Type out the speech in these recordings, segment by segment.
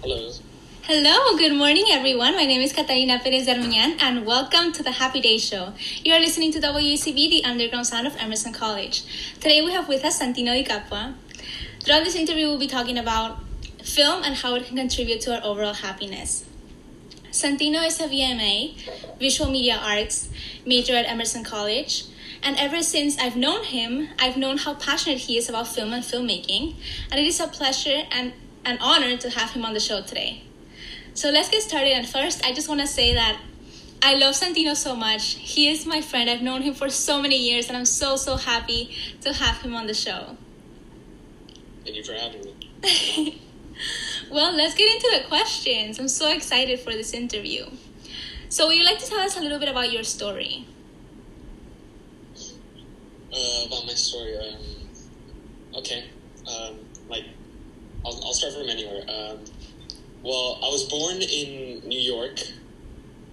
Hello. Hello, good morning, everyone. My name is Catalina Pérez de Armiñán, and welcome to the Happy Day Show. You are listening to WECB, the underground sound of Emerson College. Today we have with us Santino Di Capua. Throughout this interview, we'll be talking about film and how it can contribute to our overall happiness. Santino is a VMA, Visual Media Arts, major at Emerson College. And ever since I've known him, I've known how passionate he is about film and filmmaking. And it is a pleasure and an honor to have him on the show today. So let's get started. And first, I just want to say that I love Santino so much. He is my friend. I've known him for so many years, and I'm so, so happy to have him on the show. Thank you for having me. well, let's get into the questions. I'm so excited for this interview. So, would you like to tell us a little bit about your story? Uh, about my story, um, okay. Um, like, I'll, I'll start from anywhere. Um, well, I was born in New York,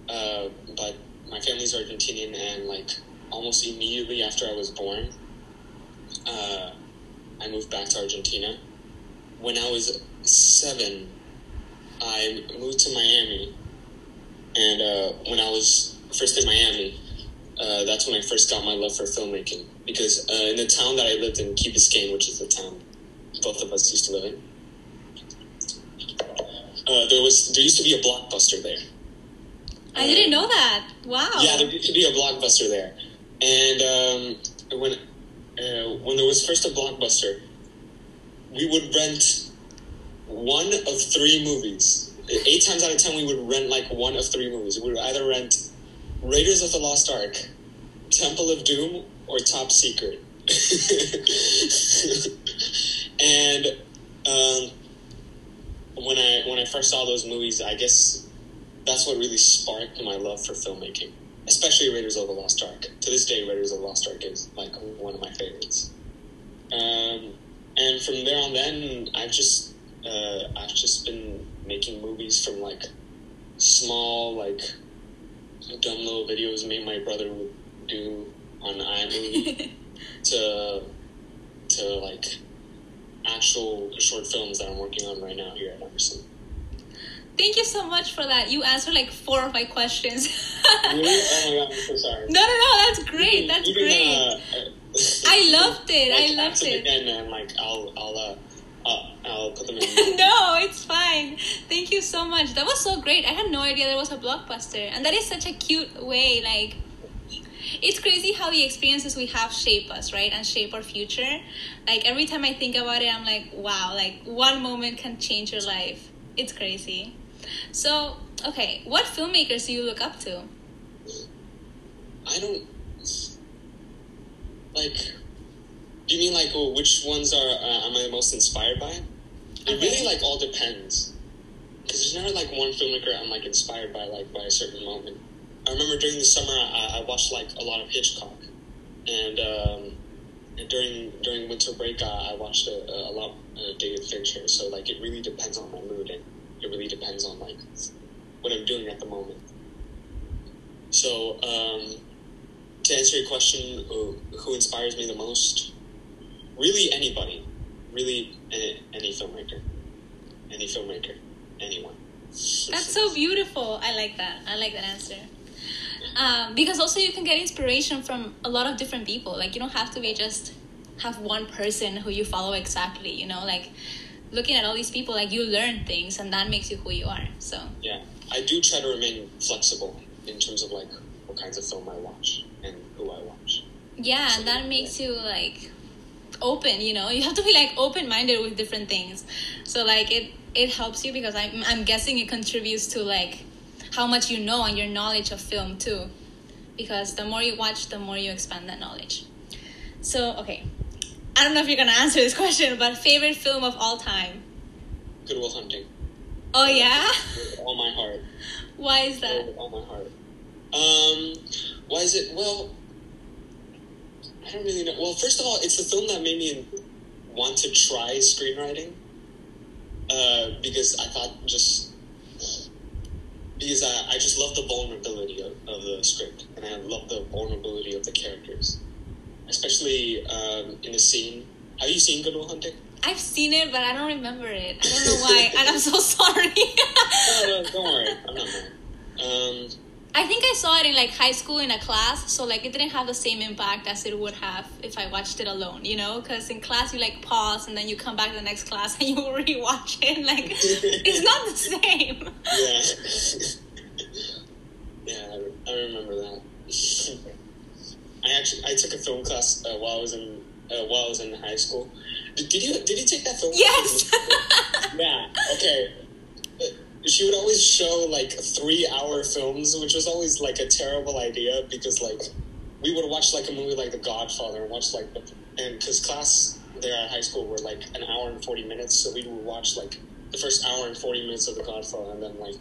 uh, but my family's Argentinian, and like almost immediately after I was born, uh, I moved back to Argentina. When I was seven, I moved to Miami, and uh, when I was first in Miami, uh, that's when I first got my love for filmmaking. Because uh, in the town that I lived in, Key Biscayne, which is the town both of us used to live in, uh, there was there used to be a blockbuster there. I didn't know that. Wow. Yeah, there used to be a blockbuster there, and um, when uh, when there was first a blockbuster, we would rent one of three movies. Eight times out of ten, we would rent like one of three movies. We would either rent Raiders of the Lost Ark, Temple of Doom, or Top Secret. and um, when I when I first saw those movies, I guess that's what really sparked my love for filmmaking, especially Raiders of the Lost Ark. To this day, Raiders of the Lost Ark is like one of my favorites. Um, and from there on, then I've just uh, I've just been making movies from like small like dumb little videos me and my brother would do on iMovie to to like actual short films that I'm working on right now here at Emerson. Thank you so much for that. You answered like four of my questions. really? Oh my god, I'm so sorry. No, no, no. That's great. Can- That's can, great. uh, I loved it. I loved it. Again, man, like I'll I'll uh, uh I'll put them in. no, it's fine. Thank you so much. That was so great. I had no idea there was a blockbuster, and that is such a cute way. Like, it's crazy how the experiences we have shape us, right, and shape our future. Like every time I think about it, I'm like, wow, like one moment can change your life. It's crazy. So, okay, what filmmakers do you look up to? I don't like. Do you mean like oh, which ones are uh, am I most inspired by? It Okay. really like all depends. Because there's never like one filmmaker I'm like inspired by like by a certain moment. I remember during the summer I, I watched like a lot of Hitchcock, and um, and during during winter break I, I watched a, a lot of David Fincher. So like it really depends on my mood and it really depends on like what I'm doing at the moment. So um, to answer your question, who, who inspires me the most? Really anybody, really any, any filmmaker, any filmmaker, anyone. That's so beautiful. I like that. I like that answer. Um, because also you can get inspiration from a lot of different people. Like you don't have to be just have one person who you follow exactly. You know, like looking at all these people, like you learn things, and that makes you who you are. So Yeah, I do try to remain flexible in terms of like what kinds of film I watch and who I watch. yeah, and that makes you like open. You know, you have to be like open minded with different things. So like it it helps you because I'm I'm guessing it contributes to like how much you know and your knowledge of film too. Because the more you watch, the more you expand that knowledge. So okay, I don't know if you're gonna answer this question, but favorite film of all time. Good Will Hunting. Oh yeah, With all my heart. why is that? With all my heart. Um, why is it? Well, I don't really know. Well, first of all, it's the film that made me want to try screenwriting. Uh, because I thought just because I, I just love the vulnerability of, of the script and I love the vulnerability of the characters, especially um, in the scene. Have you seen Good Will Hunting? I've seen it, but I don't remember it. I don't know why, and I'm so sorry. no, no, don't worry. I'm not mad. Um, I think I saw it in like high school in a class, so like it didn't have the same impact as it would have if I watched it alone, you know? Because in class you like pause and then you come back to the next class and you rewatch it. Like it's not the same. Yeah. yeah, I, I remember that. I actually I took a film class uh, while I was in uh, while I was in high school. Did, did you did you take that film? Yes. class? yeah. Okay. She would always show like three hour films, which was always like a terrible idea because like we would watch like a movie like The Godfather and watch like the and because class there at high school were like an hour and forty minutes, so we would watch like the first hour and forty minutes of The Godfather, and then like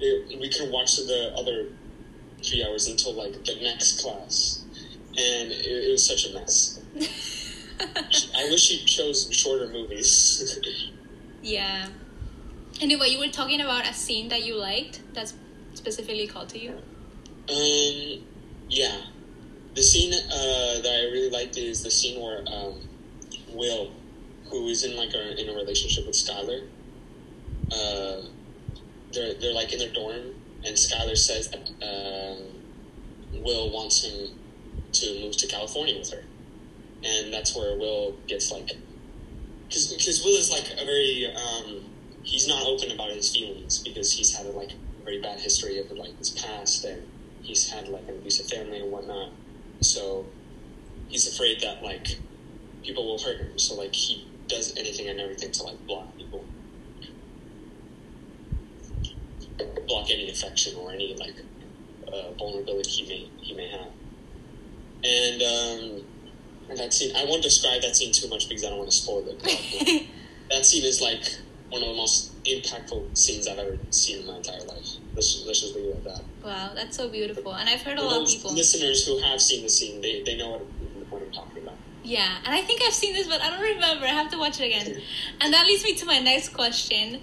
it, we couldn't watch the other three hours until like the next class, and it, it was such a mess. I wish she chose shorter movies. yeah. Anyway, you were talking about a scene that you liked that's specifically called to you. Um, yeah. The scene uh, that I really liked is the scene where um, Will, who is in like a, in a relationship with Skylar, uh, they're they're like in their dorm, and Skylar says that um, Will wants him to move to California with her, and that's where Will gets like, because Will is like a very um, he's not open about his feelings because he's had a like very bad history of like his past and he's had like an abusive family and whatnot. So he's afraid that like people will hurt him. So like he does anything and everything to like block people, block any affection or any like uh, vulnerability he may he may have. And um, and that scene, I won't describe that scene too much because I don't want to spoil it. But that scene is like one of the most impactful scenes I've ever seen in my entire life. Let's, let's just leave it at that. Wow, that's so beautiful. And I've heard a lot of people. listeners who have seen the scene, they, they know what, what I'm talking about. Yeah, and I think I've seen this, but I don't remember. I have to watch it again. And that leads me to my next question.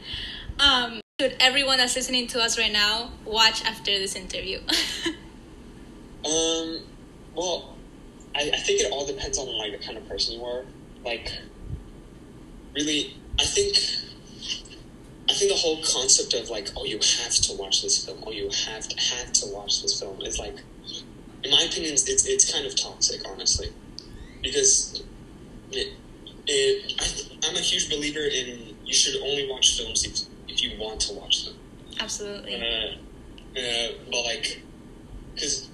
Um, should everyone that's listening to us right now watch after this interview? Um, well, I, I think it all depends on like the kind of person you are. Like, really, I think, I think the whole concept of like, oh, you have to watch this film, oh, you have to have to watch this film is like, in my opinion, it's it's kind of toxic, honestly, because it, it I, I'm a huge believer in you should only watch films if, if you want to watch them. Absolutely. Uh, uh, but like, because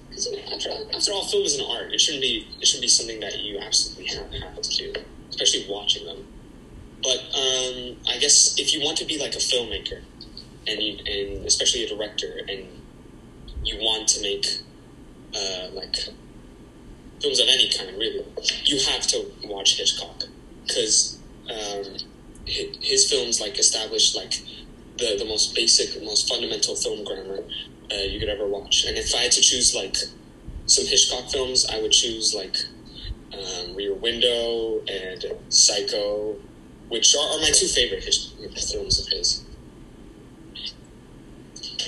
after, after all, film is an art. It shouldn't be it shouldn't be something that you absolutely have, have to do, especially watching them. But um, I guess if you want to be like a filmmaker, and you, and especially a director, and you want to make uh, like films of any kind, really, you have to watch Hitchcock because um, hi- his films like establish like the the most basic, most fundamental film grammar uh, you could ever watch. And if I had to choose like some Hitchcock films, I would choose like um, Rear Window and Psycho, which are, my two favorite Hitch- films of his.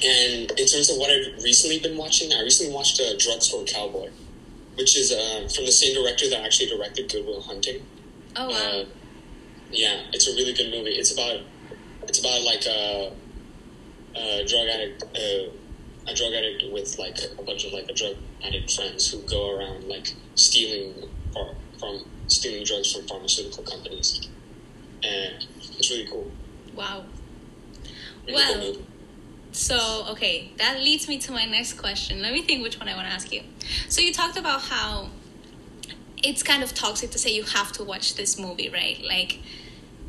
And in terms of what I've recently been watching, I recently watched uh, Drugstore Cowboy, which is uh, from the same director that actually directed Good Will Hunting. oh, wow. Uh, yeah, it's a really good movie. It's about it's about like a, a drug addict, uh, a drug addict with like a bunch of like a drug addict friends who go around like stealing or from stealing drugs from pharmaceutical companies, and it's really cool. wow. Really Well, movie. So, okay, that leads me to my next question. Let me think which one I want to ask you. So, you talked about how it's kind of toxic to say you have to watch this movie, right? Like,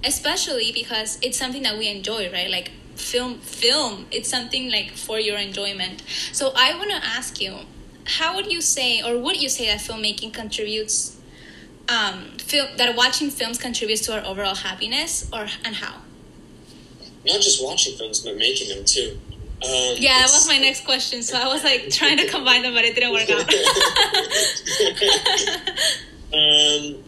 especially because it's something that we enjoy, right? Like, film, film, it's something like for your enjoyment. So, I want to ask you, how would you say, or would you say that filmmaking contributes, um, film, that watching films contributes to our overall happiness, or and how? Not just watching films, but making them too. Um, Yeah, that was my next question. So I was like trying to combine them, but it didn't work out. Um,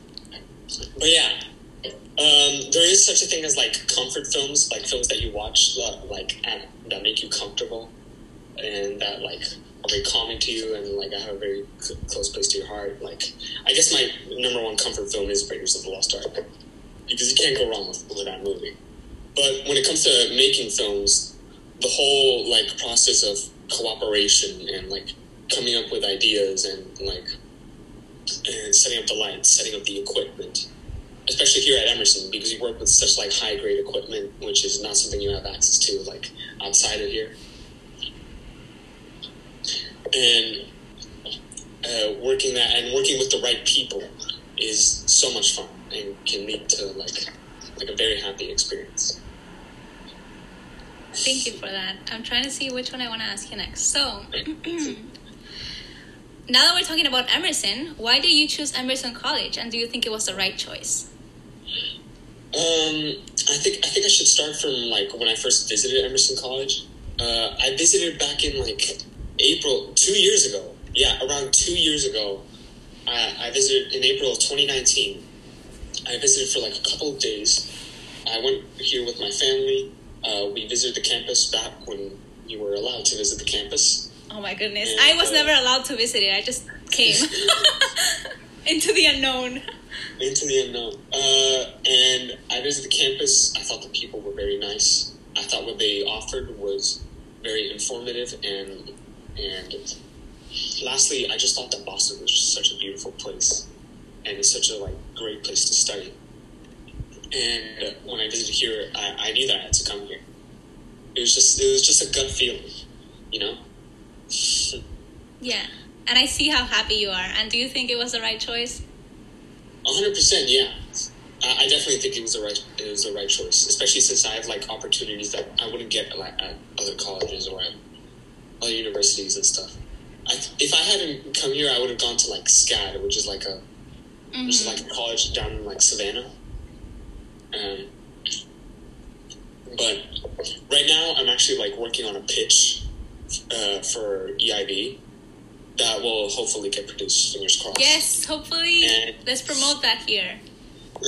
but yeah, um, there is such a thing as like comfort films, like films that you watch, like at, that make you comfortable, and that like very calming to you, and like I have a very c- close place to your heart. Like, I guess my number one comfort film is Raiders of the Lost Ark. because you can't go wrong with, with that movie. But when it comes to making films, the whole like process of cooperation and like coming up with ideas and like and setting up the lights, setting up the equipment, especially here at Emerson because you work with such like high grade equipment, which is not something you have access to like outside of here. And uh, working that and working with the right people is so much fun and can lead to like like a very happy experience. Thank you for that. I'm trying to see which one I want to ask you next. So, now that we're talking about Emerson, why do you choose Emerson College, and do you think it was the right choice? Um, I think I think I should start from like when I first visited Emerson College. Uh, I visited back in like April two years ago. Yeah, around two years ago. I, I visited in April of 2019. I visited for like a couple of days. I went here with my family. Uh, we visited the campus back when you were allowed to visit the campus. Oh my goodness. And, I was uh, never allowed to visit it. I just came into the unknown. into the unknown. Uh, and I visited the campus. I thought the people were very nice. I thought what they offered was very informative and and lastly, I just thought that Boston was just such a beautiful place and it's such a like great place to study. And when I visited here, I, I knew that I had to come here. It was just it was just a gut feeling, you know. Yeah. And I see how happy you are. And do you think it was the right choice? hundred percent, yeah. I, I definitely think it was the right it was the right choice, especially since I have like opportunities that I wouldn't get like at other colleges or at other universities and stuff. I, if I hadn't come here, I would have gone to like SCAD, which is like a which is like a college down in like Savannah. Um, but right now, I'm actually like working on a pitch uh, for EIV that will hopefully get produced. Fingers crossed. Yes, hopefully. And- Let's promote that here.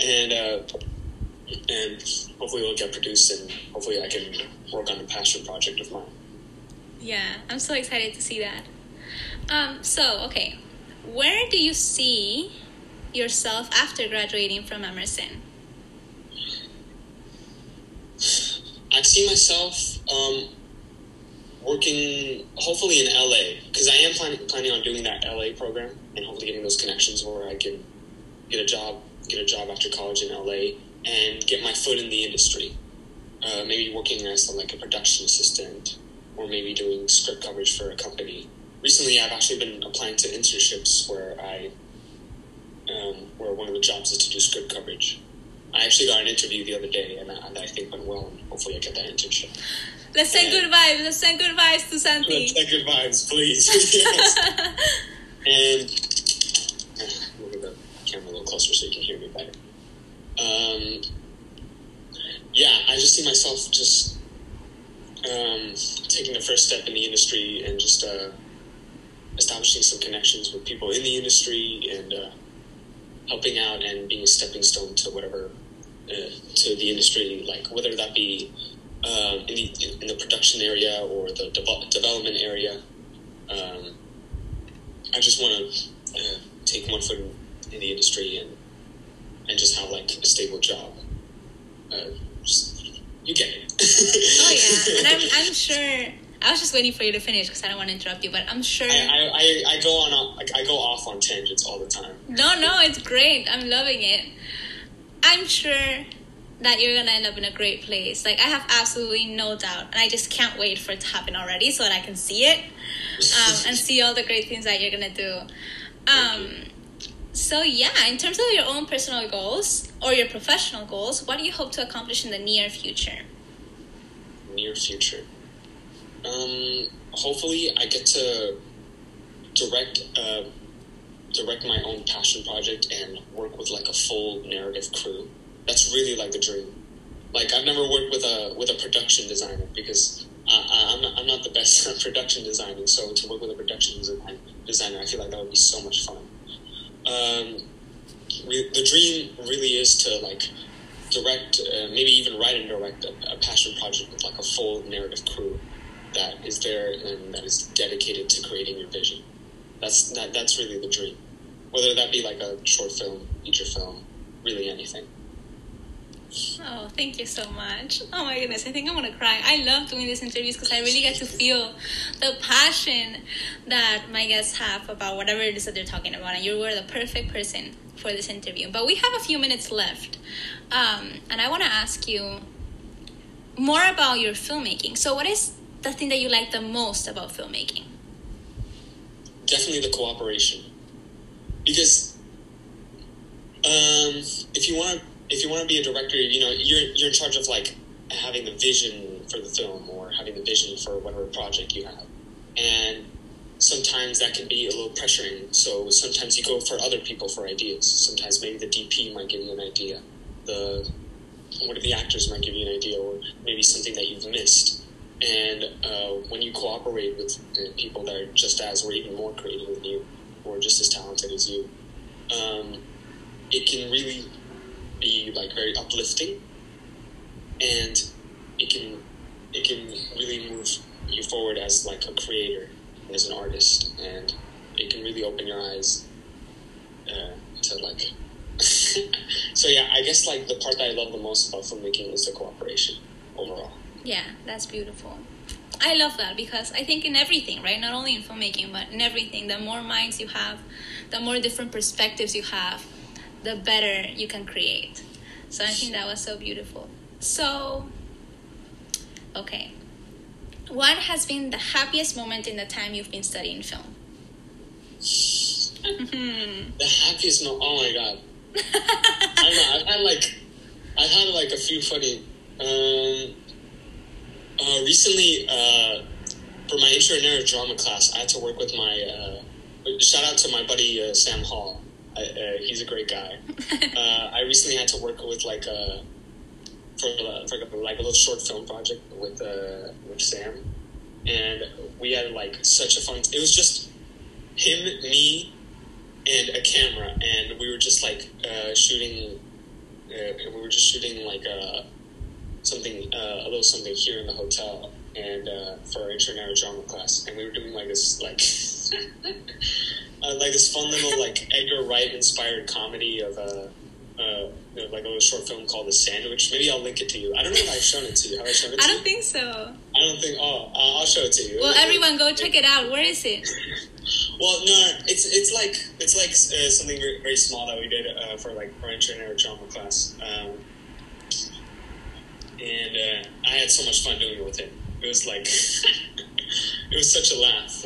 and uh, and hopefully it'll get produced, and hopefully I can work on a passion project of mine. Yeah, I'm so excited to see that. Um, so, okay, where do you see yourself after graduating from Emerson? I see myself um, working hopefully in LA because I am planning planning on doing that LA program and hopefully getting those connections where I can get a job get a job after college in LA and get my foot in the industry. Uh, maybe working as like a production assistant or maybe doing script coverage for a company. Recently, I've actually been applying to internships where I um, where one of the jobs is to do script coverage. I actually got an interview the other day, and I, that I think went well, and hopefully I get that internship. Let's send good vibes. Let's send good vibes to Santi. Take good vibes, please. And uh, move the camera a little closer so you can hear me better. Um, yeah, I just see myself just um, taking the first step in the industry and just uh, establishing some connections with people in the industry and uh, helping out and being a stepping stone to whatever uh, to the industry, like whether that be um, in, the, in the production area or the devel- development area. Um, I just want to uh, take one foot in the industry and and just have like a stable job. Uh, just, you get it. Oh yeah, and I'm I'm sure. I was just waiting for you to finish because I don't want to interrupt you, but I'm sure. I, I, I, go on like, I go off on tangents all the time. No, no, it's great. I'm loving it. I'm sure that you're gonna end up in a great place. Like I have absolutely no doubt, and I just can't wait for it to happen already so that I can see it um, and see all the great things that you're gonna do. Um, so yeah, in terms of your own personal goals or your professional goals, what do you hope to accomplish in the near future? near future. Um, hopefully, I get to direct uh, direct my own passion project and work with like a full narrative crew. That's really like the dream. Like I've never worked with a with a production designer because I, I'm not, I'm not the best at production designing. So to work with a production design, designer, I feel like that would be so much fun. Um, re- the dream really is to like direct, uh, maybe even write and direct a, a passion project with like a full narrative crew that is there and that is dedicated to creating your vision. That's that, that's really the dream. whether that be like a short film, feature film, really anything. Oh, thank you so much. Oh my goodness, I think I'm gonna cry. I love doing these interviews because I really get to feel the passion that my guests have about whatever it is that they're talking about, and you were the perfect person for this interview. But we have a few minutes left, um, and I want to ask you more about your filmmaking. So, what is the thing that you like the most about filmmaking? Definitely the cooperation, because um, if you want to if you want to be a director, you know, you're you're in charge of like having the vision for the film or having the vision for whatever project you have, and sometimes that can be a little pressuring. So sometimes you go for other people for ideas. Sometimes maybe the DP might give you an idea, the one of the actors might give you an idea, or maybe something that you've missed. And uh, when you cooperate with uh, people that are just as or even more creative than you, or just as talented as you, um, it can really be like very uplifting, and it can it can really move you forward as like a creator, as an artist, and it can really open your eyes uh, to like. so yeah, I guess like the part that I love the most about filmmaking is the cooperation overall. Yeah, that's beautiful. I love that because I think in everything, right? Not only in filmmaking, but in everything, the more minds you have, the more different perspectives you have, the better you can create. So I think that was so beautiful. So, okay. What has been the happiest moment in the time you've been studying film? The happiest moment. Oh my god. I don't know. I've had like, I've had like a few funny. Um, uh, recently, uh, for my intro narrative drama class, I had to work with my. Uh, shout out to my buddy uh, Sam Hall. I, uh, he's a great guy. uh, I recently had to work with like a for, uh, for like a little short film project with uh, with Sam, and we had like such a fun. It was just him, me, and a camera, and we were just like uh, shooting. Uh, we were just shooting like uh, something, uh, a little something here in the hotel, and uh, for our intro drama class, and we were doing like this like. uh, like this fun little like Edgar Wright inspired comedy of a uh, uh, like a little short film called The Sandwich. Maybe I'll link it to you. I don't know if I've shown it to you. Have I shown it to I don't think so. I don't think. Oh, uh, I'll show it to you. Well, everyone go check it out. Where is it? Well, no, it's it's like it's like uh, something very, very small that we did uh, for like our intro and our drama class, um, and uh, I had so much fun doing it with him. It was like it was such a laugh.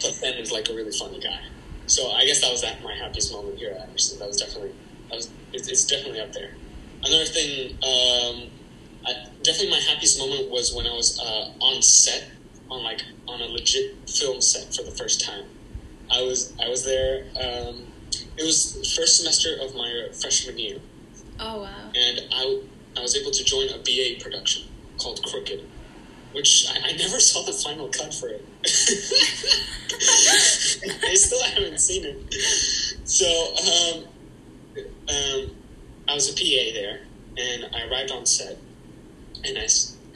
Plus, Ben is like a really funny guy. So I guess that was that my happiest moment here at Emerson. That was definitely that was it's, it's definitely up there. Another thing, um, I, definitely my happiest moment was when I was uh, on set on like on a legit film set for the first time. I was I was there. Um, it was first semester of my freshman year, Oh wow. and I I was able to join a BA production called Crooked, which I, I never saw the final cut for it. I still haven't seen it. So um, um, I was a PA there, and I arrived on set, and I,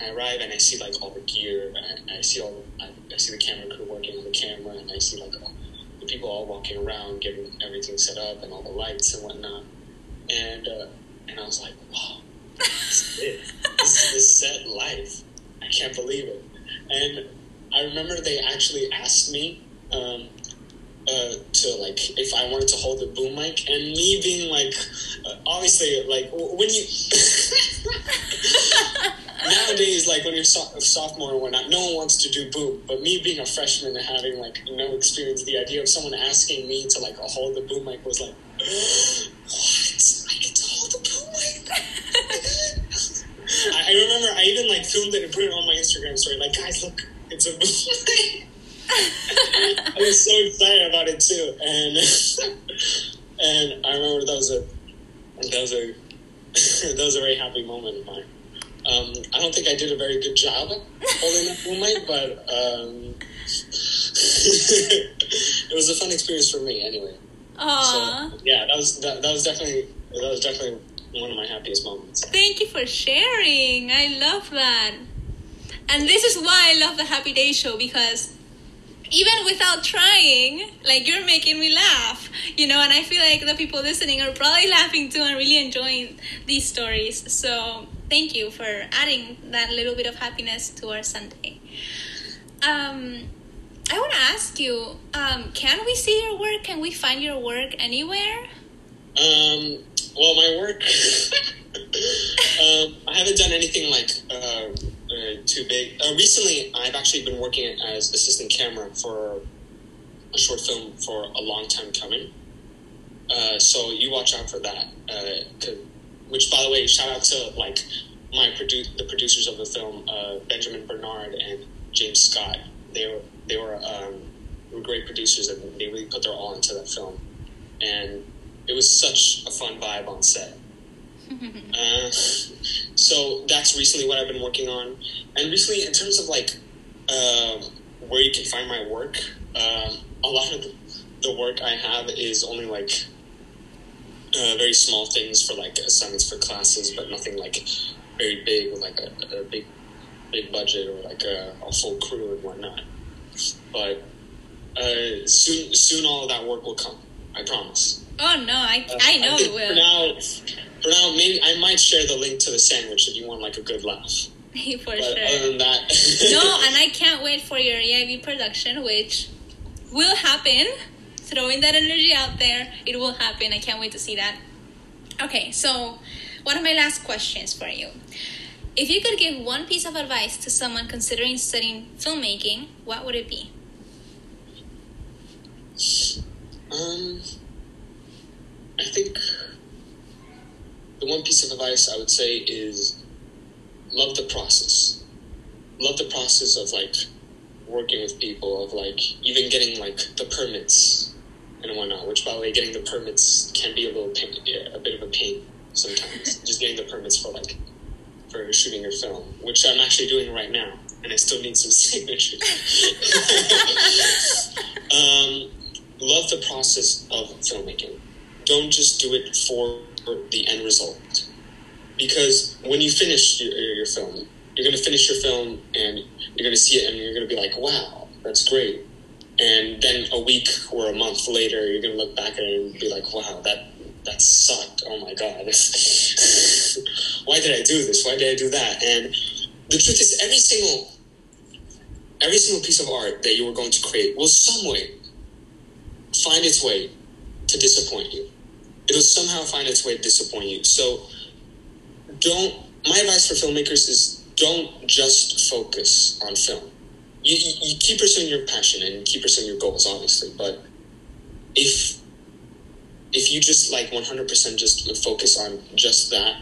I arrive and I see like all the gear, and I, see all I, I see the camera crew working on the camera, and I see like all, the people all walking around getting everything set up and all the lights and whatnot, and uh, and I was like, wow, this is it. This is this set life. Can't believe it. And I remember they actually asked me um, uh, to like if I wanted to hold the boom mic, and me being like, uh, obviously, like when you nowadays, like when you're so- sophomore and whatnot, no one wants to do boom. But me being a freshman and having like no experience, the idea of someone asking me to like hold the boom mic was like, I, remember I even like filmed it and put it on my Instagram story. Like, guys, look, it's a boom. I was so excited about it too, and and I remember that was a that was a that was a very happy moment of mine. Um, I don't think I did a very good job holding that mic, but um, it was a fun experience for me anyway. Aw. So yeah, that was that, that was definitely that was definitely one of my happiest moments. Thank you for sharing. I love that. And this is why I love the Happy Day Show because even without trying, like you're making me laugh, you know, and I feel like the people listening are probably laughing too and really enjoying these stories. So thank you for adding that little bit of happiness to our Sunday. Um, I want to ask you, um, can we see your work? Can we find your work anywhere? Um, well, my work, um, I haven't done anything like uh, uh, too big. Uh, recently, I've actually been working as assistant camera for a short film for a long time coming. Uh, so you watch out for that. Uh, which, by the way, shout out to like my produ- the producers of the film, uh, Benjamin Bernard and James Scott. They were they were, um, were great producers and they really put their all into that film. And it was such a fun vibe on set. uh, so that's recently what I've been working on. And recently, in terms of like uh, where you can find my work, um, a lot of the work I have is only like uh, very small things for like assignments for classes, but nothing like very big with like a, a big big budget or like a, a, full crew and whatnot. But uh, soon, soon all of that work will come. I promise. Oh no, I uh, I know I it will. For now, for now, maybe I might share the link to the sandwich if you want like a good laugh. for but sure. Other than that, no, and I can't wait for your EIV production, which will happen. Throwing that energy out there, it will happen. I can't wait to see that. Okay, so one of my last questions for you. If you could give one piece of advice to someone considering studying filmmaking, what would it be? Um, I think the one piece of advice I would say is love the process. Love the process of like working with people, of like even getting like the permits and whatnot. Which, by the way, getting the permits can be a little pain, a bit of a pain sometimes. Just getting the permits for like for shooting your film, which I'm actually doing right now, and I still need some signatures. um, love the process of filmmaking don't just do it for the end result. Because when you finish your, your film, you're going to finish your film and you're going to see it and you're going to be like, wow, that's great. And then a week or a month later, you're going to look back at it and be like, wow, that that sucked. Oh my god, why did I do this? Why did I do that? And the truth is, every single every single piece of art that you were going to create will some way find its way to disappoint you it'll somehow find its way to disappoint you. So don't. My advice for filmmakers is don't just focus on film. You, you, keep pursuing your passion and keep pursuing your goals, obviously. But if if you just like 100% just focus on just that,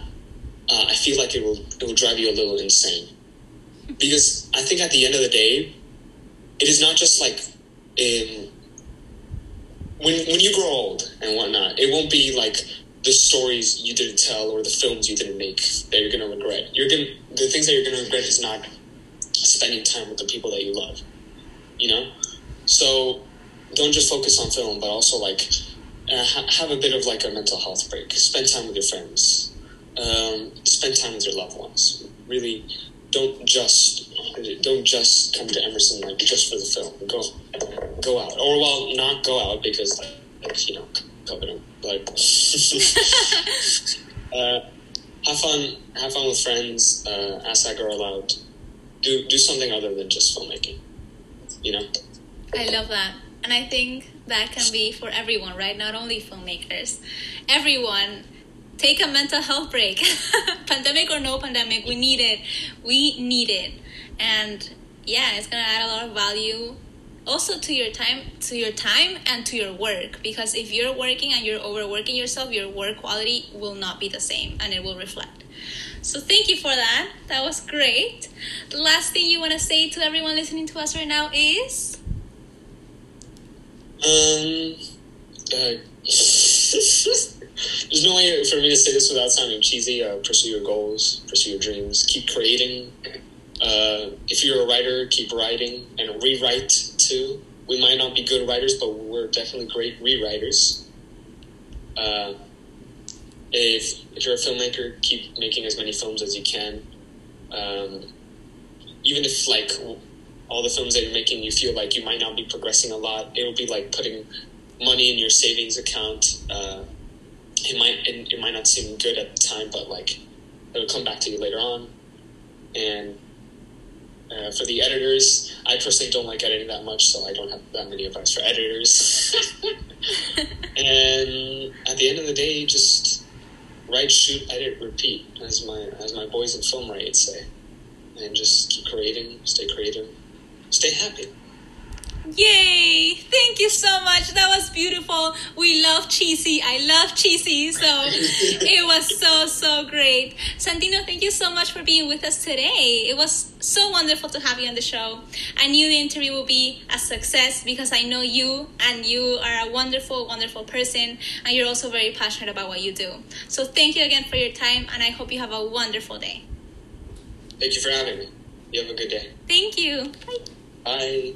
uh, I feel like it will it will drive you a little insane. Because I think at the end of the day, it is not just like in when when you grow old and whatnot, it won't be like the stories you didn't tell or the films you didn't make that you're gonna regret. You're gonna the things that you're gonna regret is not spending time with the people that you love. You know, so don't just focus on film, but also like uh, ha- have a bit of like a mental health break. Spend time with your friends. Um, spend time with your loved ones. Really, don't just don't just come to Emerson like just for the film. Go go out, or well, not go out because like, you know covenant, but uh, have fun. Have fun with friends. Uh, ask that girl out. Do do something other than just filmmaking. You know. I love that. And I think that can be for everyone, right? Not only filmmakers. Everyone take a mental health break. pandemic or no pandemic, we need it. We need it. And yeah, it's gonna add a lot of value also to your time to your time and to your work. Because if you're working and you're overworking yourself your work quality will not be the same and it will reflect. So thank you for that. That was great. The last thing you want to say to everyone listening to us right now is? Um uh, there's no way for me to say this without sounding cheesy. Uh, pursue your goals pursue your dreams keep creating. Uh, if you're a writer, keep writing and rewrite too. We might not be good writers, but we're definitely great rewriters. Uh, if if you're a filmmaker, keep making as many films as you can. Um, even if like all the films that you're making, you feel like you might not be progressing a lot. It will be like putting money in your savings account. Uh, it might it, it might not seem good at the time, but like it'll come back to you later on. And uh, for the editors, I personally don't like editing that much, so I don't have that many advice for editors. and at the end of the day, just write, shoot, edit, repeat, as my as my boys in film write say, and just keep creating, stay creative, stay happy. Yay! Thank you so much. That was beautiful. We love cheesy. I love cheesy. So it was so, so great. Santino, thank you so much for being with us today. It was so wonderful to have you on the show. I knew the interview would be a success because I know you and you are a wonderful, wonderful person and you're also very passionate about what you do. So thank you again for your time and I hope you have a wonderful day. Thank you for having me. You have a good day. Thank you. Bye. Bye.